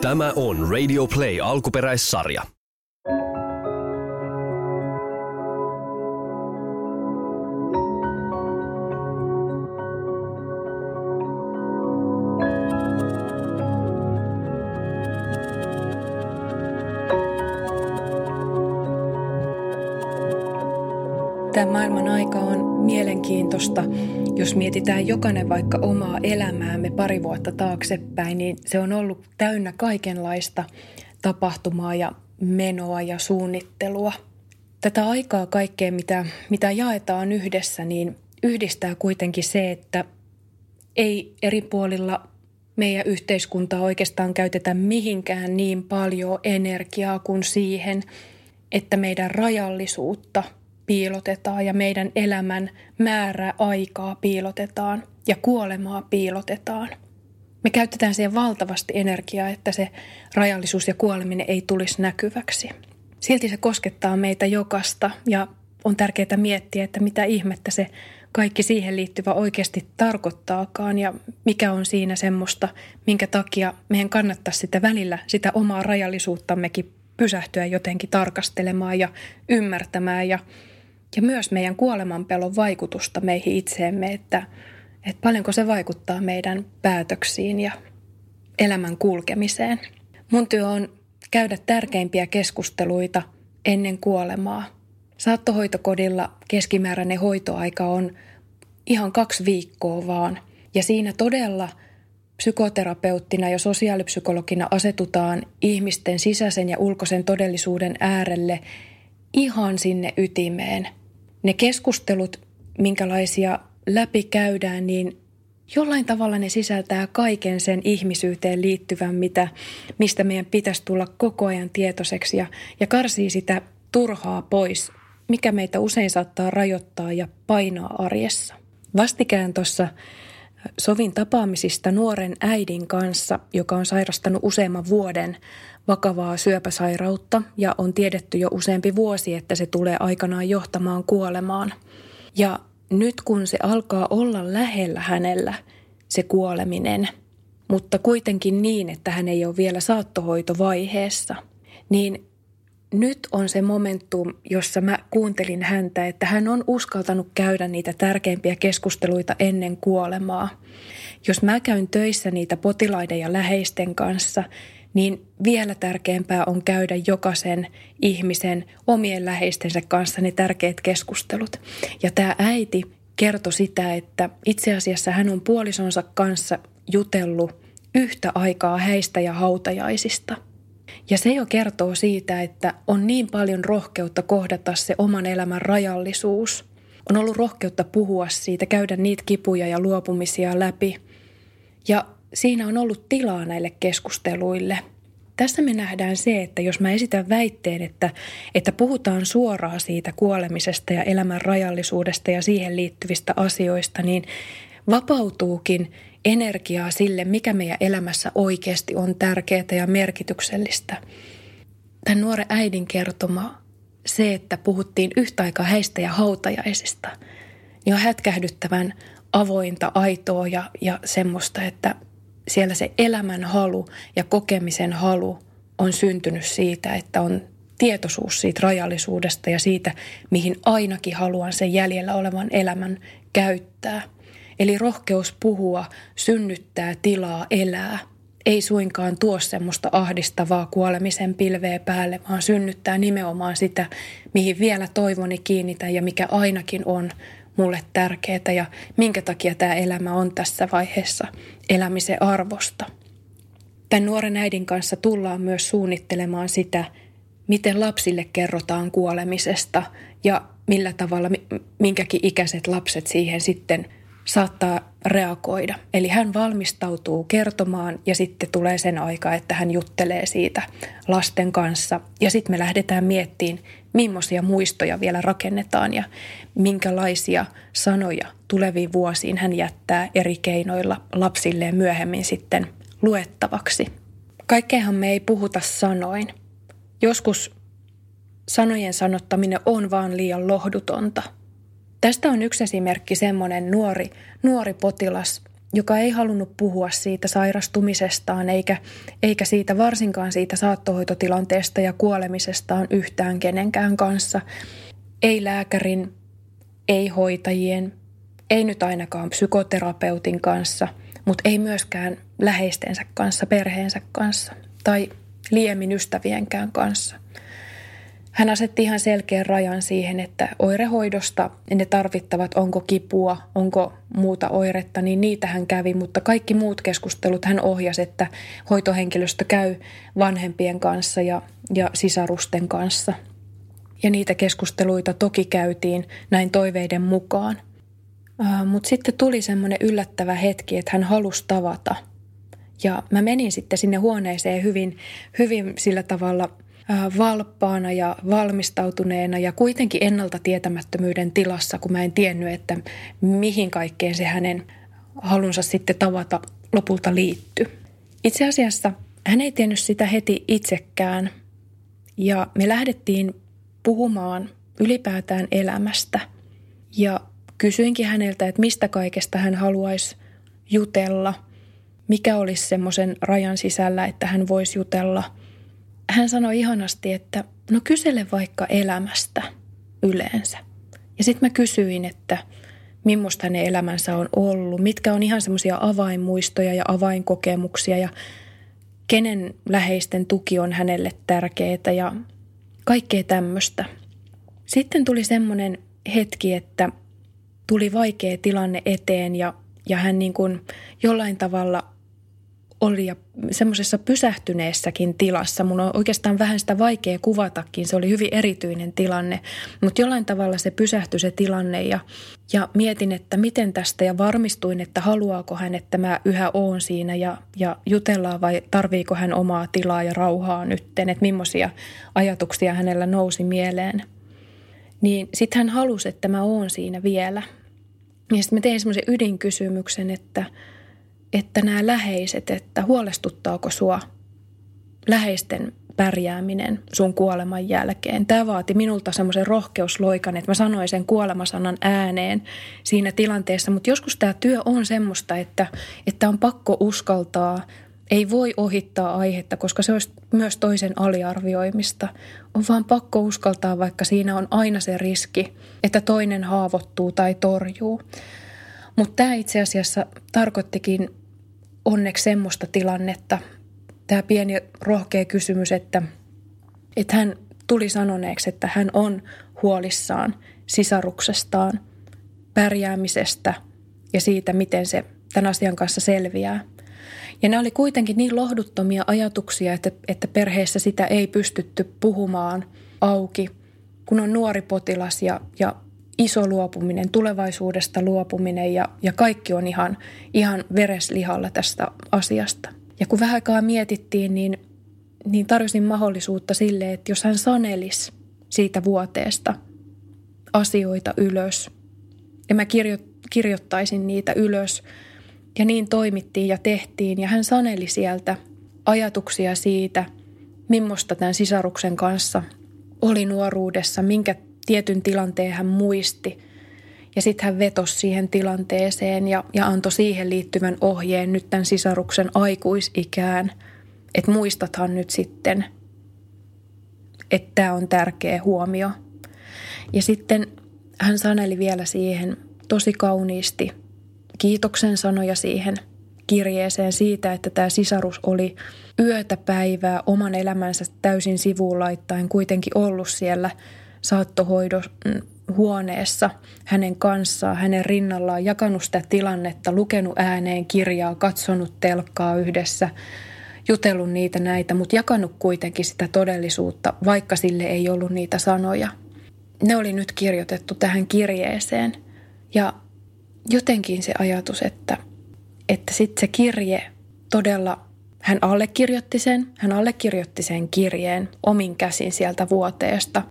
Tämä on Radio Play alkuperäissarja. Tämä maailman aika on mielenkiintoista. Jos mietitään jokainen vaikka omaa elämäämme pari vuotta taaksepäin, niin se on ollut täynnä kaikenlaista tapahtumaa ja menoa ja suunnittelua. Tätä aikaa kaikkea, mitä, mitä jaetaan yhdessä, niin yhdistää kuitenkin se, että ei eri puolilla meidän yhteiskuntaa oikeastaan käytetä mihinkään niin paljon energiaa kuin siihen, että meidän rajallisuutta – piilotetaan ja meidän elämän määrää aikaa piilotetaan ja kuolemaa piilotetaan. Me käytetään siihen valtavasti energiaa, että se rajallisuus ja kuoleminen ei tulisi näkyväksi. Silti se koskettaa meitä jokasta ja on tärkeää miettiä, että mitä ihmettä se kaikki siihen liittyvä oikeasti tarkoittaakaan ja mikä on siinä semmoista, minkä takia meidän kannattaisi sitä välillä, sitä omaa rajallisuuttammekin pysähtyä jotenkin tarkastelemaan ja ymmärtämään ja ja myös meidän kuolemanpelon vaikutusta meihin itseemme, että, että paljonko se vaikuttaa meidän päätöksiin ja elämän kulkemiseen. Mun työ on käydä tärkeimpiä keskusteluita ennen kuolemaa. Saattohoitokodilla keskimääräinen hoitoaika on ihan kaksi viikkoa vaan. Ja siinä todella psykoterapeuttina ja sosiaalipsykologina asetutaan ihmisten sisäisen ja ulkoisen todellisuuden äärelle ihan sinne ytimeen – ne keskustelut, minkälaisia läpi käydään, niin jollain tavalla ne sisältää kaiken sen ihmisyyteen liittyvän, mitä, mistä meidän pitäisi tulla koko ajan tietoiseksi ja, ja karsii sitä turhaa pois, mikä meitä usein saattaa rajoittaa ja painaa arjessa. Vastikään tuossa sovin tapaamisista nuoren äidin kanssa, joka on sairastanut useamman vuoden vakavaa syöpäsairautta ja on tiedetty jo useampi vuosi, että se tulee aikanaan johtamaan kuolemaan. Ja nyt kun se alkaa olla lähellä hänellä, se kuoleminen, mutta kuitenkin niin, että hän ei ole vielä saattohoitovaiheessa, niin nyt on se momentum, jossa mä kuuntelin häntä, että hän on uskaltanut käydä niitä tärkeimpiä keskusteluita ennen kuolemaa. Jos mä käyn töissä niitä potilaiden ja läheisten kanssa, niin vielä tärkeämpää on käydä jokaisen ihmisen omien läheistensä kanssa ne tärkeät keskustelut. Ja tämä äiti kertoi sitä, että itse asiassa hän on puolisonsa kanssa jutellut yhtä aikaa häistä ja hautajaisista. Ja se jo kertoo siitä, että on niin paljon rohkeutta kohdata se oman elämän rajallisuus. On ollut rohkeutta puhua siitä, käydä niitä kipuja ja luopumisia läpi. Ja siinä on ollut tilaa näille keskusteluille. Tässä me nähdään se, että jos mä esitän väitteen, että, että puhutaan suoraan siitä kuolemisesta ja elämän rajallisuudesta ja siihen liittyvistä asioista, niin vapautuukin energiaa sille, mikä meidän elämässä oikeasti on tärkeää ja merkityksellistä. Tämän nuoren äidin kertoma se, että puhuttiin yhtä aikaa häistä ja hautajaisista, niin on hätkähdyttävän avointa, aitoa ja, ja semmoista, että siellä se elämän halu ja kokemisen halu on syntynyt siitä, että on tietoisuus siitä rajallisuudesta ja siitä, mihin ainakin haluan sen jäljellä olevan elämän käyttää. Eli rohkeus puhua synnyttää tilaa elää. Ei suinkaan tuo semmoista ahdistavaa kuolemisen pilveä päälle, vaan synnyttää nimenomaan sitä, mihin vielä toivoni kiinnitän ja mikä ainakin on mulle tärkeää ja minkä takia tämä elämä on tässä vaiheessa elämisen arvosta. Tämän nuoren äidin kanssa tullaan myös suunnittelemaan sitä, miten lapsille kerrotaan kuolemisesta ja millä tavalla minkäkin ikäiset lapset siihen sitten saattaa reagoida. Eli hän valmistautuu kertomaan ja sitten tulee sen aika, että hän juttelee siitä lasten kanssa. Ja sitten me lähdetään miettimään, millaisia muistoja vielä rakennetaan ja minkälaisia sanoja tuleviin vuosiin hän jättää eri keinoilla lapsilleen myöhemmin sitten luettavaksi. Kaikkeenhan me ei puhuta sanoin. Joskus sanojen sanottaminen on vaan liian lohdutonta. Tästä on yksi esimerkki semmoinen nuori, nuori potilas, joka ei halunnut puhua siitä sairastumisestaan eikä, eikä siitä varsinkaan siitä saattohoitotilanteesta ja kuolemisestaan yhtään kenenkään kanssa. Ei lääkärin, ei hoitajien, ei nyt ainakaan psykoterapeutin kanssa, mutta ei myöskään läheistensä kanssa, perheensä kanssa tai liemin ystävienkään kanssa – hän asetti ihan selkeän rajan siihen, että oirehoidosta ne tarvittavat, onko kipua, onko muuta oiretta, niin niitä hän kävi, mutta kaikki muut keskustelut hän ohjasi, että hoitohenkilöstö käy vanhempien kanssa ja, ja sisarusten kanssa. Ja niitä keskusteluita toki käytiin näin toiveiden mukaan. Uh, Mutta sitten tuli semmoinen yllättävä hetki, että hän halusi tavata. Ja mä menin sitten sinne huoneeseen hyvin, hyvin sillä tavalla – valppaana ja valmistautuneena ja kuitenkin ennalta tietämättömyyden tilassa, kun mä en tiennyt, että mihin kaikkeen se hänen halunsa sitten tavata lopulta liittyy. Itse asiassa hän ei tiennyt sitä heti itsekään ja me lähdettiin puhumaan ylipäätään elämästä ja kysyinkin häneltä, että mistä kaikesta hän haluaisi jutella, mikä olisi semmoisen rajan sisällä, että hän voisi jutella – hän sanoi ihanasti, että no kysele vaikka elämästä yleensä. Ja sitten mä kysyin, että millaista hänen elämänsä on ollut, mitkä on ihan semmoisia avainmuistoja ja avainkokemuksia ja kenen läheisten tuki on hänelle tärkeää ja kaikkea tämmöistä. Sitten tuli semmoinen hetki, että tuli vaikea tilanne eteen ja, ja hän niin kuin jollain tavalla oli ja semmoisessa pysähtyneessäkin tilassa. Mun on oikeastaan vähän sitä vaikea kuvatakin. Se oli hyvin erityinen tilanne, mutta jollain tavalla se pysähtyi se tilanne ja, ja mietin, että miten tästä ja varmistuin, että haluaako hän, että mä yhä oon siinä ja, ja jutellaan vai tarviiko hän omaa tilaa ja rauhaa nytten, että millaisia ajatuksia hänellä nousi mieleen. Niin sitten hän halusi, että mä oon siinä vielä. Ja sitten mä tein semmoisen ydinkysymyksen, että – että nämä läheiset, että huolestuttaako sua läheisten pärjääminen sun kuoleman jälkeen. Tämä vaati minulta semmoisen rohkeusloikan, että mä sanoin sen kuolemasanan ääneen siinä tilanteessa. Mutta joskus tämä työ on semmoista, että, että on pakko uskaltaa, ei voi ohittaa aihetta, koska se olisi myös toisen aliarvioimista. On vaan pakko uskaltaa, vaikka siinä on aina se riski, että toinen haavoittuu tai torjuu. Mutta tämä itse asiassa tarkoittikin onneksi semmoista tilannetta, tämä pieni rohkea kysymys, että, että hän tuli sanoneeksi, että hän on huolissaan sisaruksestaan, pärjäämisestä ja siitä, miten se tämän asian kanssa selviää. Ja nämä oli kuitenkin niin lohduttomia ajatuksia, että, että perheessä sitä ei pystytty puhumaan auki, kun on nuori potilas ja, ja iso luopuminen, tulevaisuudesta luopuminen ja, ja kaikki on ihan, ihan vereslihalla tästä asiasta. Ja kun vähän aikaa mietittiin, niin, niin tarjosin mahdollisuutta sille, että jos hän sanelisi siitä vuoteesta asioita ylös ja mä kirjo, kirjoittaisin niitä ylös ja niin toimittiin ja tehtiin ja hän saneli sieltä ajatuksia siitä, millaista tämän sisaruksen kanssa oli nuoruudessa, minkä tietyn tilanteen hän muisti. Ja sitten hän vetosi siihen tilanteeseen ja, ja antoi siihen liittyvän ohjeen nyt tämän sisaruksen aikuisikään. Että muistathan nyt sitten, että tämä on tärkeä huomio. Ja sitten hän saneli vielä siihen tosi kauniisti kiitoksen sanoja siihen kirjeeseen siitä, että tämä sisarus oli yötä päivää oman elämänsä täysin sivuun laittaen kuitenkin ollut siellä – saattohoidon huoneessa hänen kanssaan, hänen rinnallaan, jakanut sitä tilannetta, lukenut ääneen kirjaa, katsonut telkkaa yhdessä, jutellut niitä näitä, mutta jakanut kuitenkin sitä todellisuutta, vaikka sille ei ollut niitä sanoja. Ne oli nyt kirjoitettu tähän kirjeeseen ja jotenkin se ajatus, että, että sitten se kirje todella, hän allekirjoitti sen, hän allekirjoitti sen kirjeen omin käsin sieltä vuoteesta.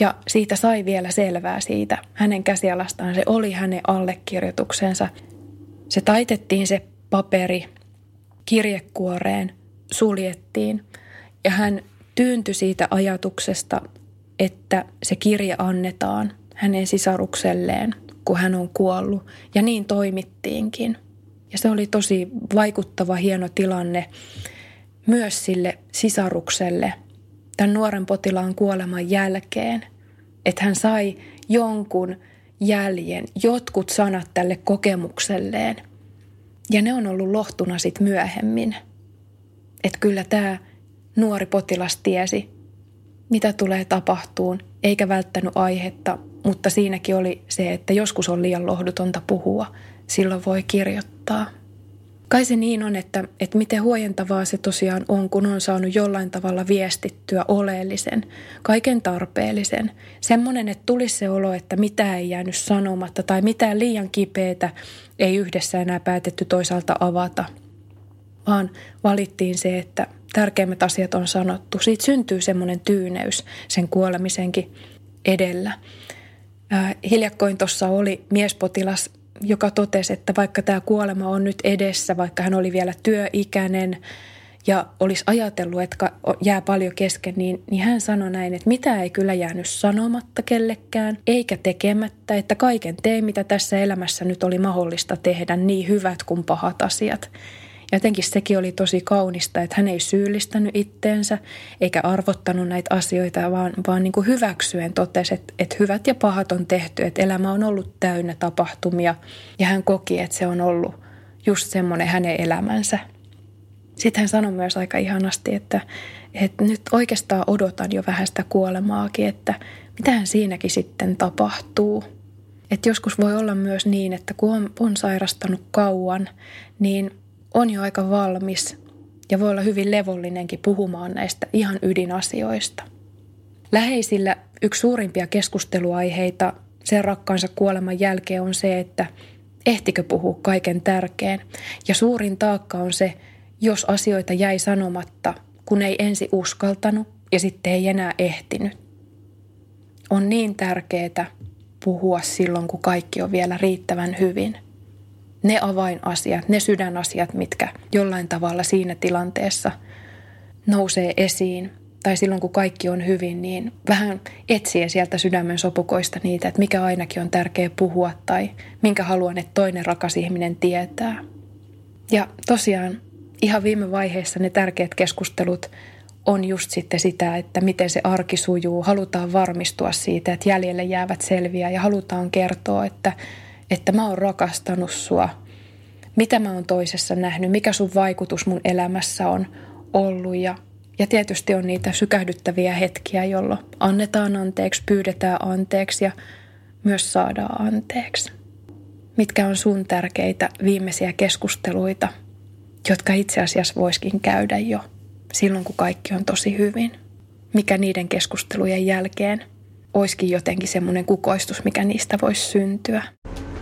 Ja siitä sai vielä selvää siitä, hänen käsialastaan se oli hänen allekirjoituksensa. Se taitettiin se paperi kirjekuoreen, suljettiin ja hän tyyntyi siitä ajatuksesta, että se kirje annetaan hänen sisarukselleen, kun hän on kuollut. Ja niin toimittiinkin. Ja se oli tosi vaikuttava, hieno tilanne myös sille sisarukselle tämän nuoren potilaan kuoleman jälkeen, että hän sai jonkun jäljen, jotkut sanat tälle kokemukselleen. Ja ne on ollut lohtuna sitten myöhemmin. Että kyllä tämä nuori potilas tiesi, mitä tulee tapahtuun, eikä välttänyt aihetta, mutta siinäkin oli se, että joskus on liian lohdutonta puhua, silloin voi kirjoittaa. Kai se niin on, että, että miten huojentavaa se tosiaan on, kun on saanut jollain tavalla viestittyä oleellisen, kaiken tarpeellisen. Semmoinen, että tulisi se olo, että mitä ei jäänyt sanomatta tai mitään liian kipeätä ei yhdessä enää päätetty toisaalta avata, vaan valittiin se, että tärkeimmät asiat on sanottu. Siitä syntyy semmoinen tyyneys sen kuolemisenkin edellä. Äh, hiljakkoin tuossa oli miespotilas, joka totesi, että vaikka tämä kuolema on nyt edessä, vaikka hän oli vielä työikäinen ja olisi ajatellut, että jää paljon kesken, niin, niin hän sanoi näin, että mitä ei kyllä jäänyt sanomatta kellekään, eikä tekemättä, että kaiken tein, mitä tässä elämässä nyt oli mahdollista tehdä, niin hyvät kuin pahat asiat. Jotenkin sekin oli tosi kaunista, että hän ei syyllistänyt itteensä eikä arvottanut näitä asioita, vaan, vaan niin kuin hyväksyen totesi, että, että hyvät ja pahat on tehty, että elämä on ollut täynnä tapahtumia ja hän koki, että se on ollut just semmoinen hänen elämänsä. Sitten hän sanoi myös aika ihanasti, että, että nyt oikeastaan odotan jo vähän sitä kuolemaakin, että mitähän siinäkin sitten tapahtuu. Että joskus voi olla myös niin, että kun on, on sairastanut kauan, niin on jo aika valmis ja voi olla hyvin levollinenkin puhumaan näistä ihan ydinasioista. Läheisillä yksi suurimpia keskusteluaiheita sen rakkaansa kuoleman jälkeen on se, että ehtikö puhua kaiken tärkeän. Ja suurin taakka on se, jos asioita jäi sanomatta, kun ei ensi uskaltanut ja sitten ei enää ehtinyt. On niin tärkeää puhua silloin, kun kaikki on vielä riittävän hyvin – ne avainasiat, ne sydänasiat, mitkä jollain tavalla siinä tilanteessa nousee esiin. Tai silloin, kun kaikki on hyvin, niin vähän etsien sieltä sydämen sopukoista niitä, että mikä ainakin on tärkeä puhua tai minkä haluan, että toinen rakas ihminen tietää. Ja tosiaan ihan viime vaiheessa ne tärkeät keskustelut on just sitten sitä, että miten se arki sujuu. Halutaan varmistua siitä, että jäljelle jäävät selviä ja halutaan kertoa, että että mä oon rakastanut sua, mitä mä oon toisessa nähnyt, mikä sun vaikutus mun elämässä on ollut ja, ja tietysti on niitä sykähdyttäviä hetkiä, jolloin annetaan anteeksi, pyydetään anteeksi ja myös saadaan anteeksi. Mitkä on sun tärkeitä viimeisiä keskusteluita, jotka itse asiassa voiskin käydä jo silloin, kun kaikki on tosi hyvin. Mikä niiden keskustelujen jälkeen olisikin jotenkin semmoinen kukoistus, mikä niistä voisi syntyä.